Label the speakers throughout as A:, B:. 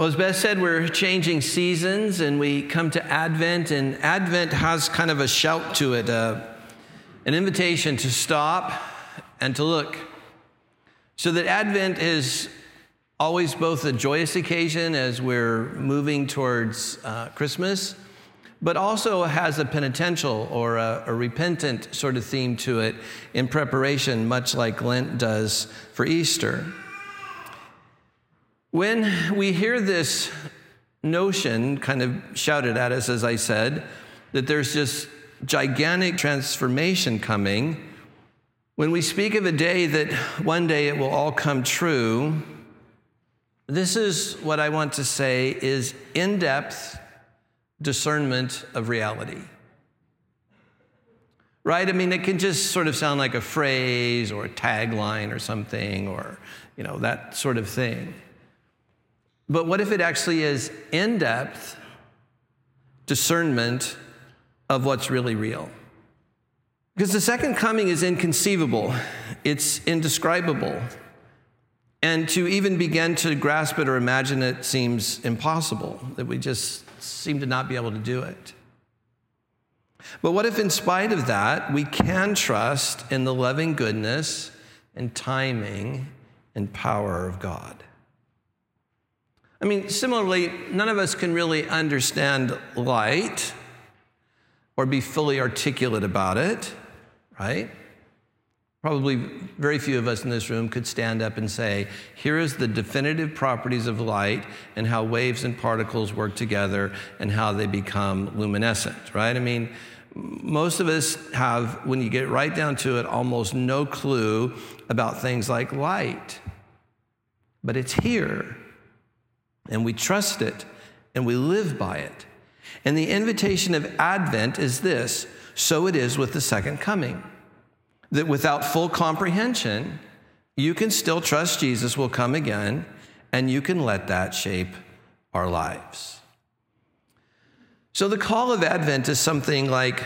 A: Well, as Beth said, we're changing seasons and we come to Advent, and Advent has kind of a shout to it, uh, an invitation to stop and to look. So that Advent is always both a joyous occasion as we're moving towards uh, Christmas, but also has a penitential or a, a repentant sort of theme to it in preparation, much like Lent does for Easter. When we hear this notion kind of shouted at us, as I said, that there's just gigantic transformation coming, when we speak of a day that one day it will all come true, this is what I want to say is in depth discernment of reality. Right? I mean, it can just sort of sound like a phrase or a tagline or something or, you know, that sort of thing. But what if it actually is in depth discernment of what's really real? Because the second coming is inconceivable, it's indescribable. And to even begin to grasp it or imagine it seems impossible, that we just seem to not be able to do it. But what if, in spite of that, we can trust in the loving goodness and timing and power of God? I mean, similarly, none of us can really understand light or be fully articulate about it, right? Probably very few of us in this room could stand up and say, here is the definitive properties of light and how waves and particles work together and how they become luminescent, right? I mean, most of us have, when you get right down to it, almost no clue about things like light. But it's here and we trust it and we live by it. And the invitation of Advent is this so it is with the second coming. That without full comprehension, you can still trust Jesus will come again, and you can let that shape our lives. So the call of Advent is something like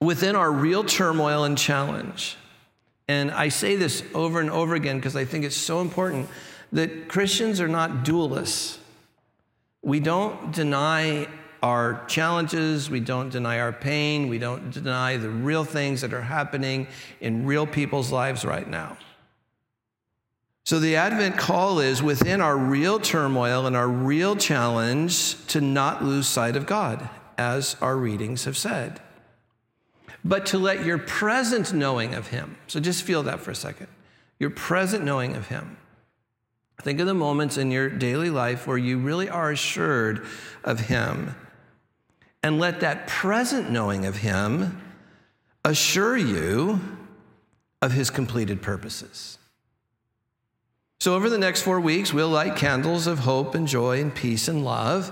A: within our real turmoil and challenge. And I say this over and over again because I think it's so important that Christians are not dualists. We don't deny our challenges, we don't deny our pain, we don't deny the real things that are happening in real people's lives right now. So, the Advent call is within our real turmoil and our real challenge to not lose sight of God, as our readings have said, but to let your present knowing of Him, so just feel that for a second, your present knowing of Him, Think of the moments in your daily life where you really are assured of Him. And let that present knowing of Him assure you of His completed purposes. So, over the next four weeks, we'll light candles of hope and joy and peace and love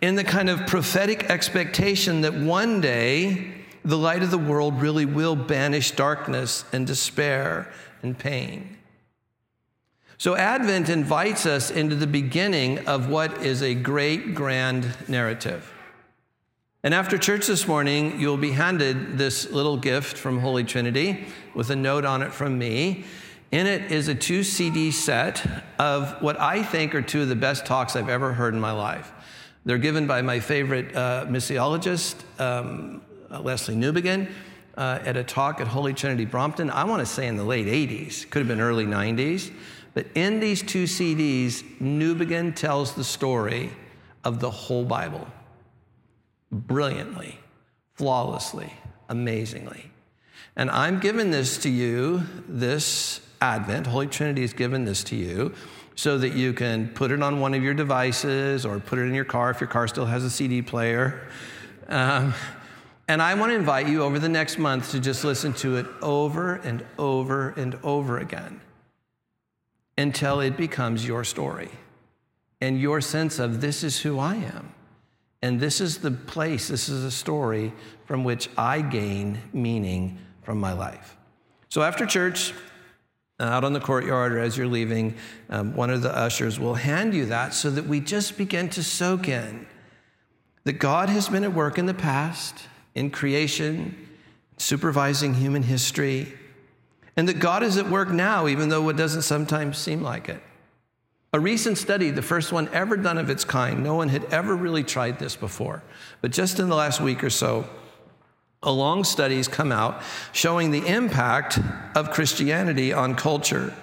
A: in the kind of prophetic expectation that one day the light of the world really will banish darkness and despair and pain. So, Advent invites us into the beginning of what is a great, grand narrative. And after church this morning, you'll be handed this little gift from Holy Trinity with a note on it from me. In it is a two CD set of what I think are two of the best talks I've ever heard in my life. They're given by my favorite uh, missiologist, um, Lesslie Newbigin, uh, at a talk at Holy Trinity Brompton. I want to say in the late 80s, could have been early 90s. But in these two CDs, Newbigin tells the story of the whole Bible brilliantly, flawlessly, amazingly. And I'm giving this to you this Advent. Holy Trinity has given this to you so that you can put it on one of your devices or put it in your car if your car still has a CD player. Um, and I want to invite you over the next month to just listen to it over and over and over again until it becomes your story and your sense of this is who I am. And this is the place, this is a story from which I gain meaning from my life. So after church, uh, out on the courtyard or as you're leaving, um, one of the ushers will hand you that so that we just begin to soak in that God has been at work in the past, in creation, supervising human history, and that God is at work now, even though it doesn't sometimes seem like it. A recent study, the first one ever done of its kind, no one had ever really tried this before, but just in the last week or so, a long studies come out showing the impact of Christianity on culture.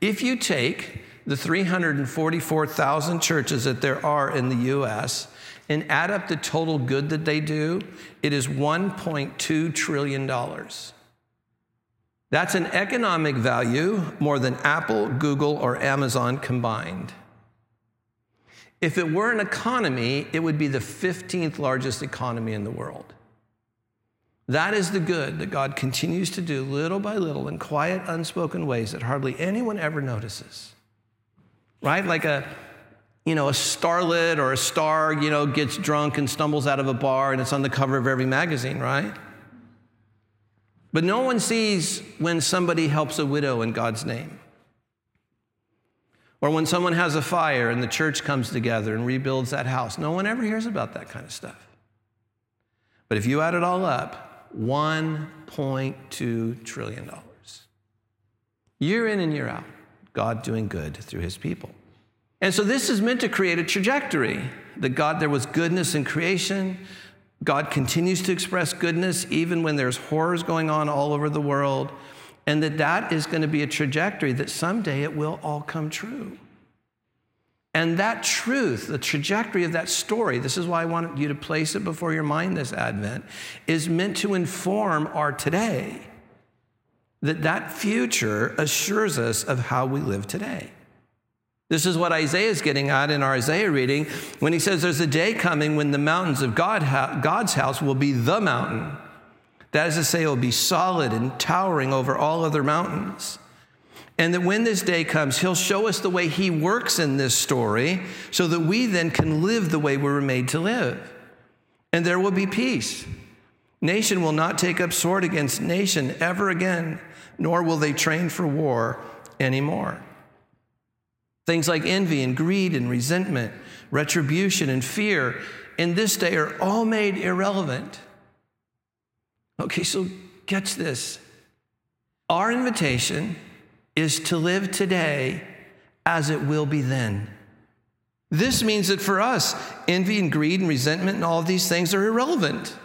A: If you take the 344,000 churches that there are in the US and add up the total good that they do, it is $1.2 trillion. That's an economic value more than Apple, Google, or Amazon combined. If it were an economy, it would be the 15th largest economy in the world. That is the good that God continues to do little by little in quiet, unspoken ways that hardly anyone ever notices. Right? Like a, you know, a starlet or a star, you know, gets drunk and stumbles out of a bar and it's on the cover of every magazine, right? But no one sees when somebody helps a widow in God's name. Or when someone has a fire and the church comes together and rebuilds that house. No one ever hears about that kind of stuff. But if you add it all up, $1.2 trillion. Year in and year out, God doing good through his people. And so this is meant to create a trajectory that God, there was goodness in creation, God continues to express goodness even when there's horrors going on all over the world, and that that is going to be a trajectory that someday it will all come true. And that truth, the trajectory of that story, this is why I want you to place it before your mind this Advent, is meant to inform our today. That that future assures us of how we live today. This is what Isaiah is getting at in our Isaiah reading when he says there's a day coming when the mountains of God, God's house will be the mountain. That is to say, it will be solid and towering over all other mountains. And that when this day comes, he'll show us the way he works in this story so that we then can live the way we were made to live. And there will be peace. Nation will not take up sword against nation ever again, nor will they train for war anymore. Things like envy and greed and resentment, retribution and fear in this day are all made irrelevant. Okay, so catch this. Our invitation is to live today as it will be then. This means that for us, envy and greed and resentment and all of these things are irrelevant.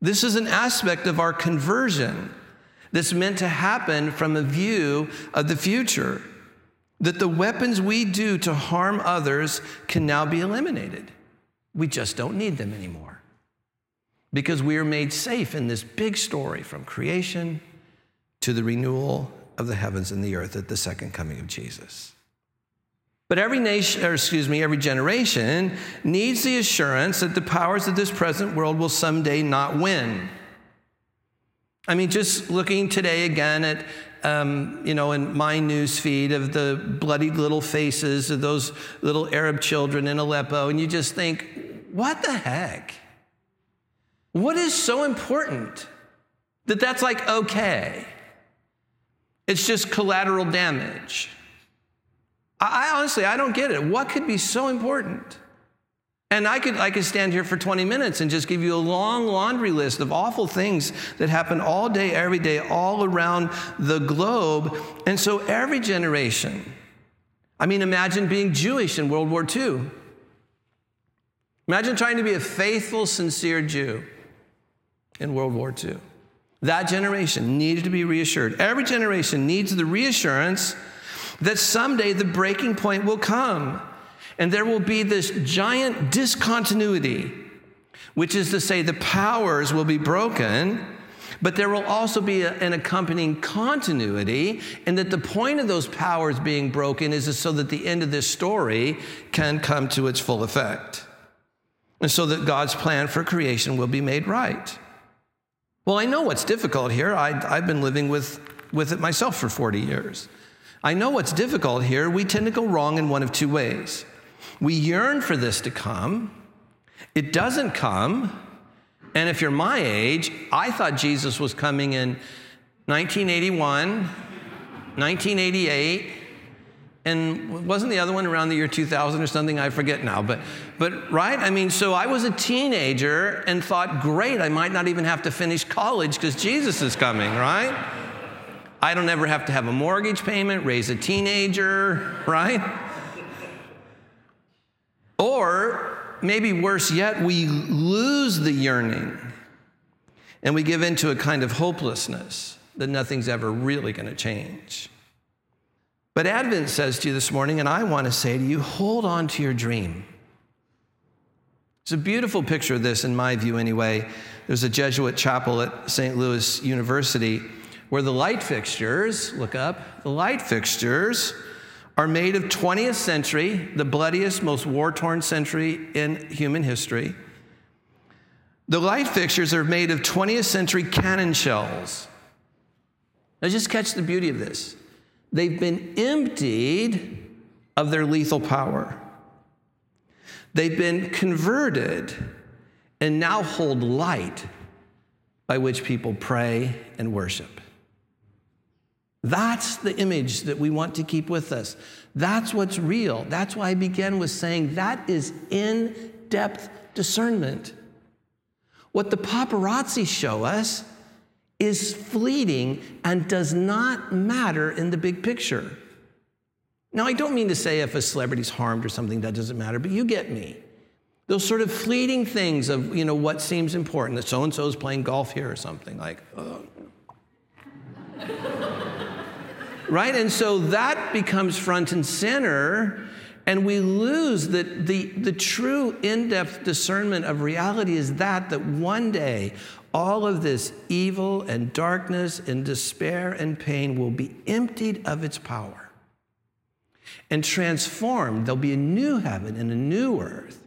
A: This is an aspect of our conversion that's meant to happen from a view of the future that the weapons we do to harm others can now be eliminated. We just don't need them anymore because we are made safe in this big story from creation to the renewal of the heavens and the earth at the second coming of Jesus. But every nation, or excuse me, every generation needs the assurance that the powers of this present world will someday not win. I mean, just looking today again at um, you know, in my news feed of the bloodied little faces of those little Arab children in Aleppo, and you just think, what the heck? What is so important that that's like okay? It's just collateral damage. I, I honestly, I don't get it. What could be so important? And I could, I could stand here for 20 minutes and just give you a long laundry list of awful things that happen all day, every day, all around the globe. And so every generation, I mean, imagine being Jewish in World War II. Imagine trying to be a faithful, sincere Jew in World War II. That generation needed to be reassured. Every generation needs the reassurance that someday the breaking point will come and there will be this giant discontinuity, which is to say, the powers will be broken, but there will also be a, an accompanying continuity, and that the point of those powers being broken is so that the end of this story can come to its full effect. And so that God's plan for creation will be made right. Well, I know what's difficult here. I, have been living with, with it myself for 40 years. I know what's difficult here. We tend to go wrong in one of two ways. We yearn for this to come. It doesn't come. And if you're my age, I thought Jesus was coming in 1981, 1988, and wasn't the other one around the year 2000 or something? I forget now. But, but right? I mean, so I was a teenager and thought, great, I might not even have to finish college because Jesus is coming, right? I don't ever have to have a mortgage payment, raise a teenager, right? Or maybe worse yet, we lose the yearning and we give into a kind of hopelessness that nothing's ever really going to change. But Advent says to you this morning, and I want to say to you, hold on to your dream. It's a beautiful picture of this, in my view, anyway. There's a Jesuit chapel at St. Louis University where the light fixtures, look up, the light fixtures are made of 20th century, the bloodiest, most war torn century in human history. The light fixtures are made of 20th century cannon shells. Now, just catch the beauty of this. They've been emptied of their lethal power. They've been converted and now hold light by which people pray and worship. That's the image that we want to keep with us. That's what's real. That's why I began with saying that is in depth discernment. What the paparazzi show us is fleeting and does not matter in the big picture. Now, I don't mean to say if a celebrity's harmed or something, that doesn't matter, but you get me. Those sort of fleeting things of, you know, what seems important, that so and so is playing golf here or something, like. Right? And so that becomes front and center, and we lose that the, the true in depth discernment of reality is that, that one day all of this evil and darkness and despair and pain will be emptied of its power and transformed. There'll be a new heaven and a new earth.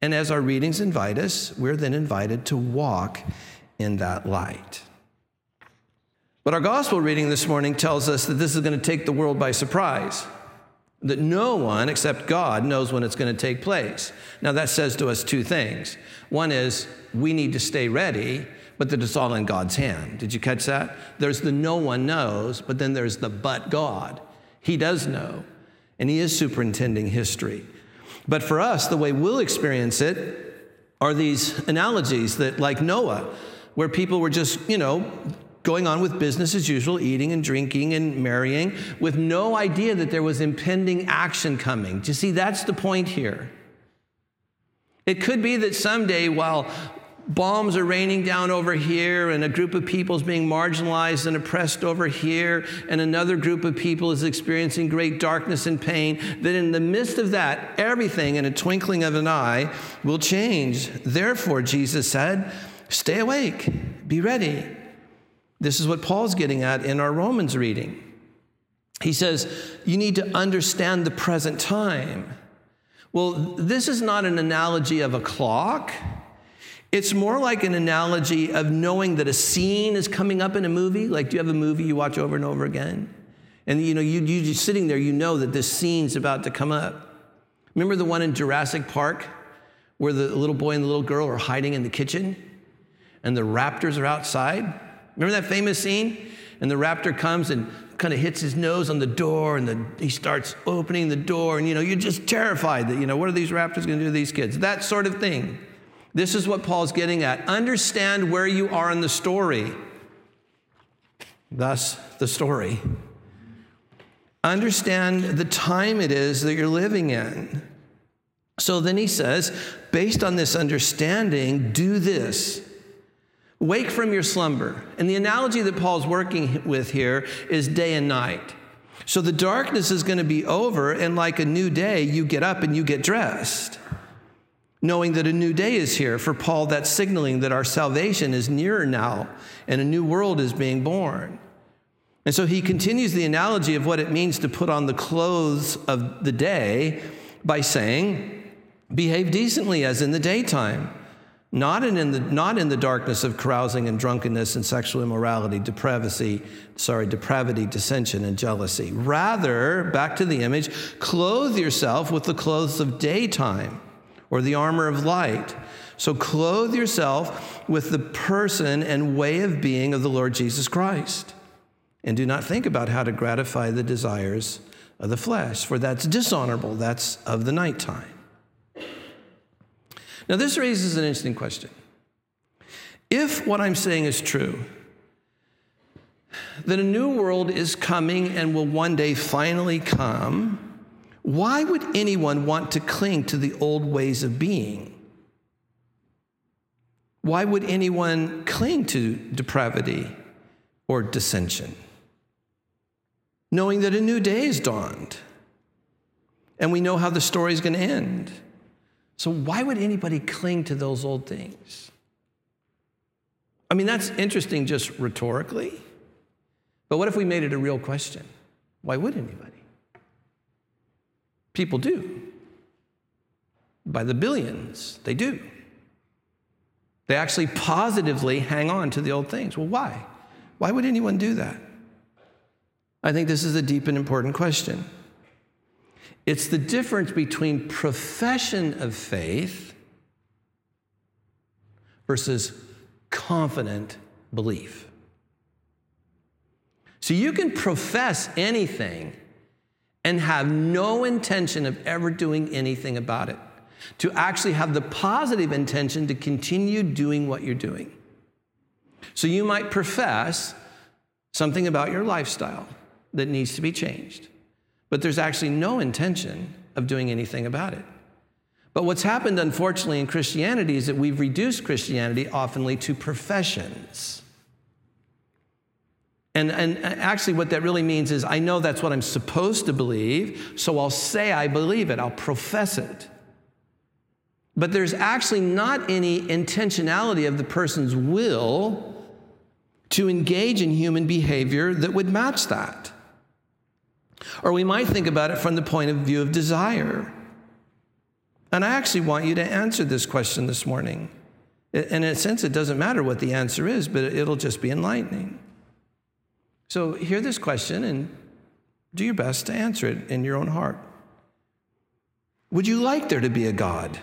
A: And as our readings invite us, we're then invited to walk in that light. But our gospel reading this morning tells us that this is going to take the world by surprise, that no one except God knows when it's going to take place. Now, that says to us two things. One is we need to stay ready, but that it's all in God's hand. Did you catch that? There's the no one knows, but then there's the but God. He does know, and He is superintending history. But for us, the way we'll experience it are these analogies that, like Noah, where people were just, you know, going on with business as usual, eating and drinking and marrying, with no idea that there was impending action coming. Do you see, that's the point here. It could be that someday, while bombs are raining down over here, and a group of people is being marginalized and oppressed over here, and another group of people is experiencing great darkness and pain, that in the midst of that, everything in a twinkling of an eye will change. Therefore, Jesus said, Stay awake, be ready. This is what Paul's getting at in our Romans reading. He says, You need to understand the present time. Well, this is not an analogy of a clock. It's more like an analogy of knowing that a scene is coming up in a movie. Like, do you have a movie you watch over and over again? And you know, you, you just sitting there, you know that this scene's about to come up. Remember the one in Jurassic Park where the little boy and the little girl are hiding in the kitchen and the raptors are outside? Remember that famous scene? And the raptor comes and kind of hits his nose on the door and the, he starts opening the door and you know you're just terrified that you know what are these raptors going to do to these kids that sort of thing this is what Paul's getting at. Understand where you are in the story. Thus, the story. Understand the time it is that you're living in. So then he says, based on this understanding, do this. Wake from your slumber. And the analogy that Paul's working with here is day and night. So the darkness is going to be over, and like a new day, you get up and you get dressed knowing that a new day is here. For Paul, that's signaling that our salvation is nearer now and a new world is being born. And so he continues the analogy of what it means to put on the clothes of the day by saying, Behave decently as in the daytime, not in, the, not in the darkness of carousing and drunkenness and sexual immorality, depravity, sorry, depravity, dissension, and jealousy. Rather, back to the image, clothe yourself with the clothes of daytime or the armor of light. So clothe yourself with the person and way of being of the Lord Jesus Christ. And do not think about how to gratify the desires of the flesh, for that's dishonorable. That's of the nighttime. Now, this raises an interesting question. If what I'm saying is true, that a new world is coming and will one day finally come, why would anyone want to cling to the old ways of being? Why would anyone cling to depravity or dissension? Knowing that a new day has dawned and we know how the story is going to end. So, why would anybody cling to those old things? I mean, that's interesting just rhetorically. But what if we made it a real question? Why would anybody? People do. By the billions, they do. They actually positively hang on to the old things. Well, why? Why would anyone do that? I think this is a deep and important question. It's the difference between profession of faith versus confident belief. So you can profess anything and have no intention of ever doing anything about it. To actually have the positive intention to continue doing what you're doing. So you might profess something about your lifestyle that needs to be changed, but there's actually no intention of doing anything about it. But what's happened, unfortunately, in Christianity is that we've reduced Christianity oftenly to professions. And, and actually, what that really means is I know that's what I'm supposed to believe, so I'll say I believe it, I'll profess it. But there's actually not any intentionality of the person's will to engage in human behavior that would match that. Or we might think about it from the point of view of desire. And I actually want you to answer this question this morning. In a sense, it doesn't matter what the answer is, but it'll just be enlightening. So hear this question and do your best to answer it in your own heart. Would you like there to be a God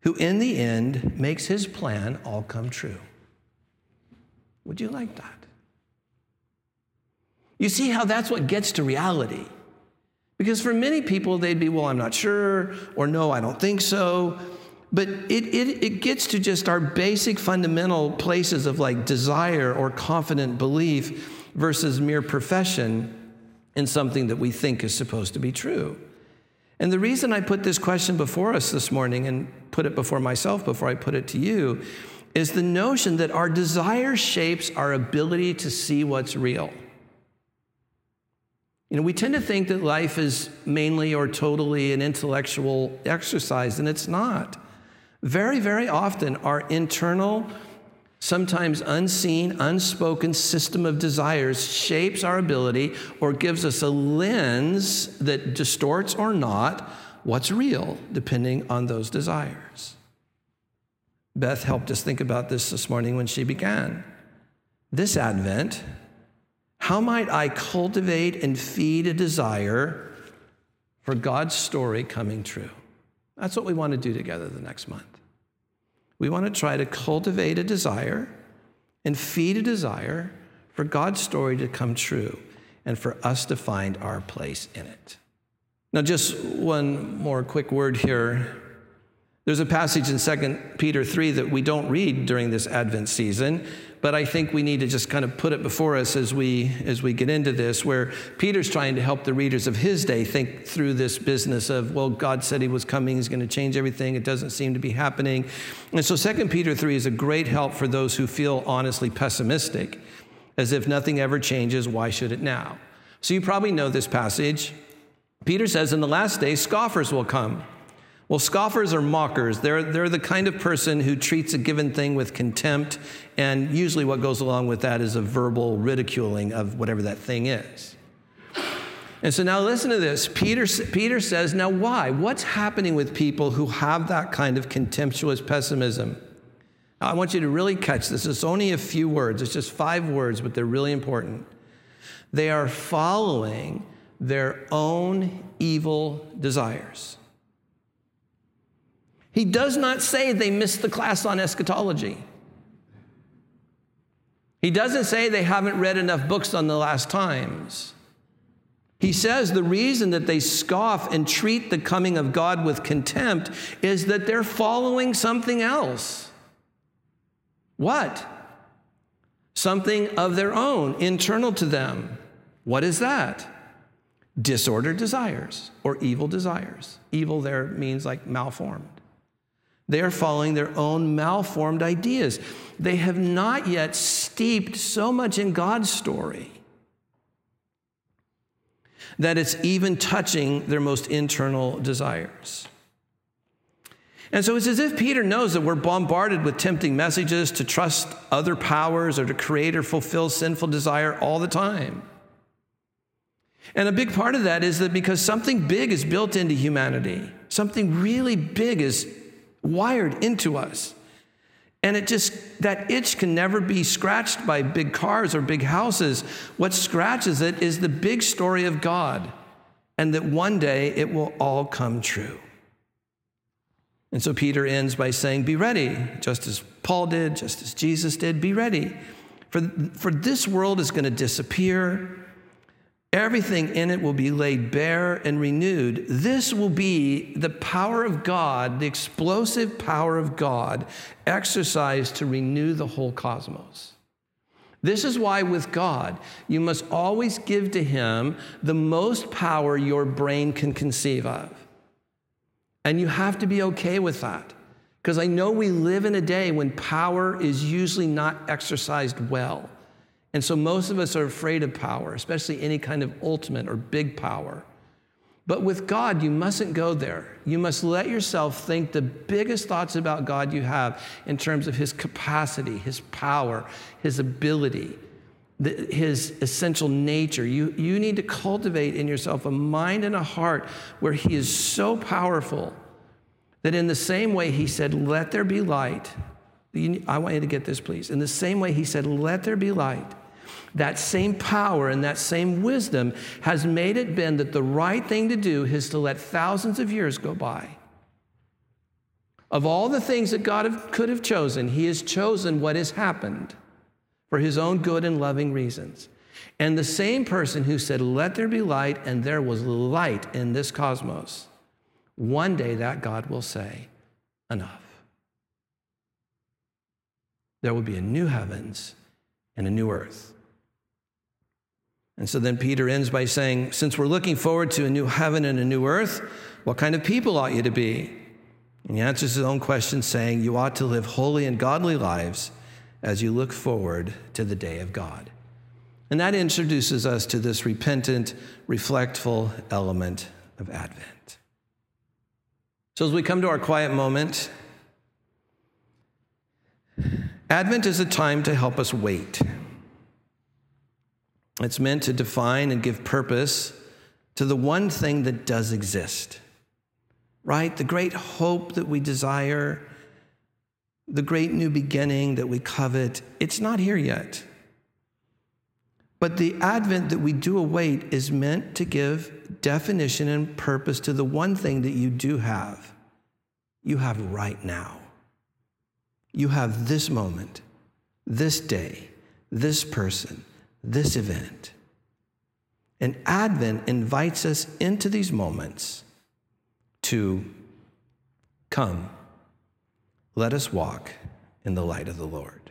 A: who, in the end, makes his plan all come true? Would you like that? You see how that's what gets to reality. Because for many people, they'd be, well, I'm not sure, or no, I don't think so. But it, it, it gets to just our basic fundamental places of like desire or confident belief versus mere profession in something that we think is supposed to be true. And the reason I put this question before us this morning and put it before myself before I put it to you is the notion that our desire shapes our ability to see what's real. You know, we tend to think that life is mainly or totally an intellectual exercise, and it's not. Very, very often, our internal sometimes unseen, unspoken system of desires shapes our ability or gives us a lens that distorts or not what's real, depending on those desires. Beth helped us think about this this morning when she began. This Advent, how might I cultivate and feed a desire for God's story coming true? That's what we want to do together the next month. We want to try to cultivate a desire and feed a desire for God's story to come true and for us to find our place in it. Now, just one more quick word here. There's a passage in 2 Peter 3 that we don't read during this Advent season, but I think we need to just kind of put it before us as we as we get into this where Peter's trying to help the readers of his day think through this business of well God said he was coming he's going to change everything it doesn't seem to be happening. And so 2 Peter 3 is a great help for those who feel honestly pessimistic as if nothing ever changes why should it now? So you probably know this passage. Peter says in the last days scoffers will come well, scoffers are mockers. They're, they're the kind of person who treats a given thing with contempt, and usually what goes along with that is a verbal ridiculing of whatever that thing is. And so now listen to this. Peter, Peter says, Now why? What's happening with people who have that kind of contemptuous pessimism? I want you to really catch this. It's only a few words, it's just five words, but they're really important. They are following their own evil desires. He does not say they missed the class on eschatology. He doesn't say they haven't read enough books on the last times. He says the reason that they scoff and treat the coming of God with contempt is that they're following something else. What? something of their own, internal to them. What is that? Disordered desires or evil desires. Evil there means like malformed. They are following their own malformed ideas. They have not yet steeped so much in God's story that it's even touching their most internal desires. And so it's as if Peter knows that we're bombarded with tempting messages to trust other powers or to create or fulfill sinful desire all the time. And a big part of that is that because something big is built into humanity, something really big is wired into us. And it just, that itch can never be scratched by big cars or big houses. What scratches it is the big story of God, and that one day it will all come true. And so Peter ends by saying, Be ready, just as Paul did, just as Jesus did, be ready. For, for this world is going to disappear. Everything in it will be laid bare and renewed. This will be the power of God, the explosive power of God, exercised to renew the whole cosmos. This is why, with God, you must always give to Him the most power your brain can conceive of. And you have to be okay with that. Because I know we live in a day when power is usually not exercised well. And so most of us are afraid of power, especially any kind of ultimate or big power. But with God, you mustn't go there. You must let yourself think the biggest thoughts about God you have in terms of his capacity, his power, his ability, the, his essential nature. You, you need to cultivate in yourself a mind and a heart where he is so powerful that in the same way he said, Let there be light. I want you to get this, please. In the same way he said, Let there be light. That same power and that same wisdom has made it been that the right thing to do is to let thousands of years go by. Of all the things that God have, could have chosen, He has chosen what has happened for his own good and loving reasons. And the same person who said, Let there be light, and there was light in this cosmos, one day that God will say, Enough. There will be a new heavens and a new earth. And so then Peter ends by saying, Since we're looking forward to a new heaven and a new earth, what kind of people ought you to be? And he answers his own question, saying, You ought to live holy and godly lives as you look forward to the day of God. And that introduces us to this repentant, reflectful element of Advent. So, as we come to our quiet moment, Advent is a time to help us wait. It's meant to define and give purpose to the one thing that does exist, right? The great hope that we desire the great new beginning that we covet, it's not here yet. But the advent that we do await is meant to give definition and purpose to the one thing that you do have. You have right now. You have this moment, this day, this person, this event. And Advent invites us into these moments to come let us walk in the light of the Lord.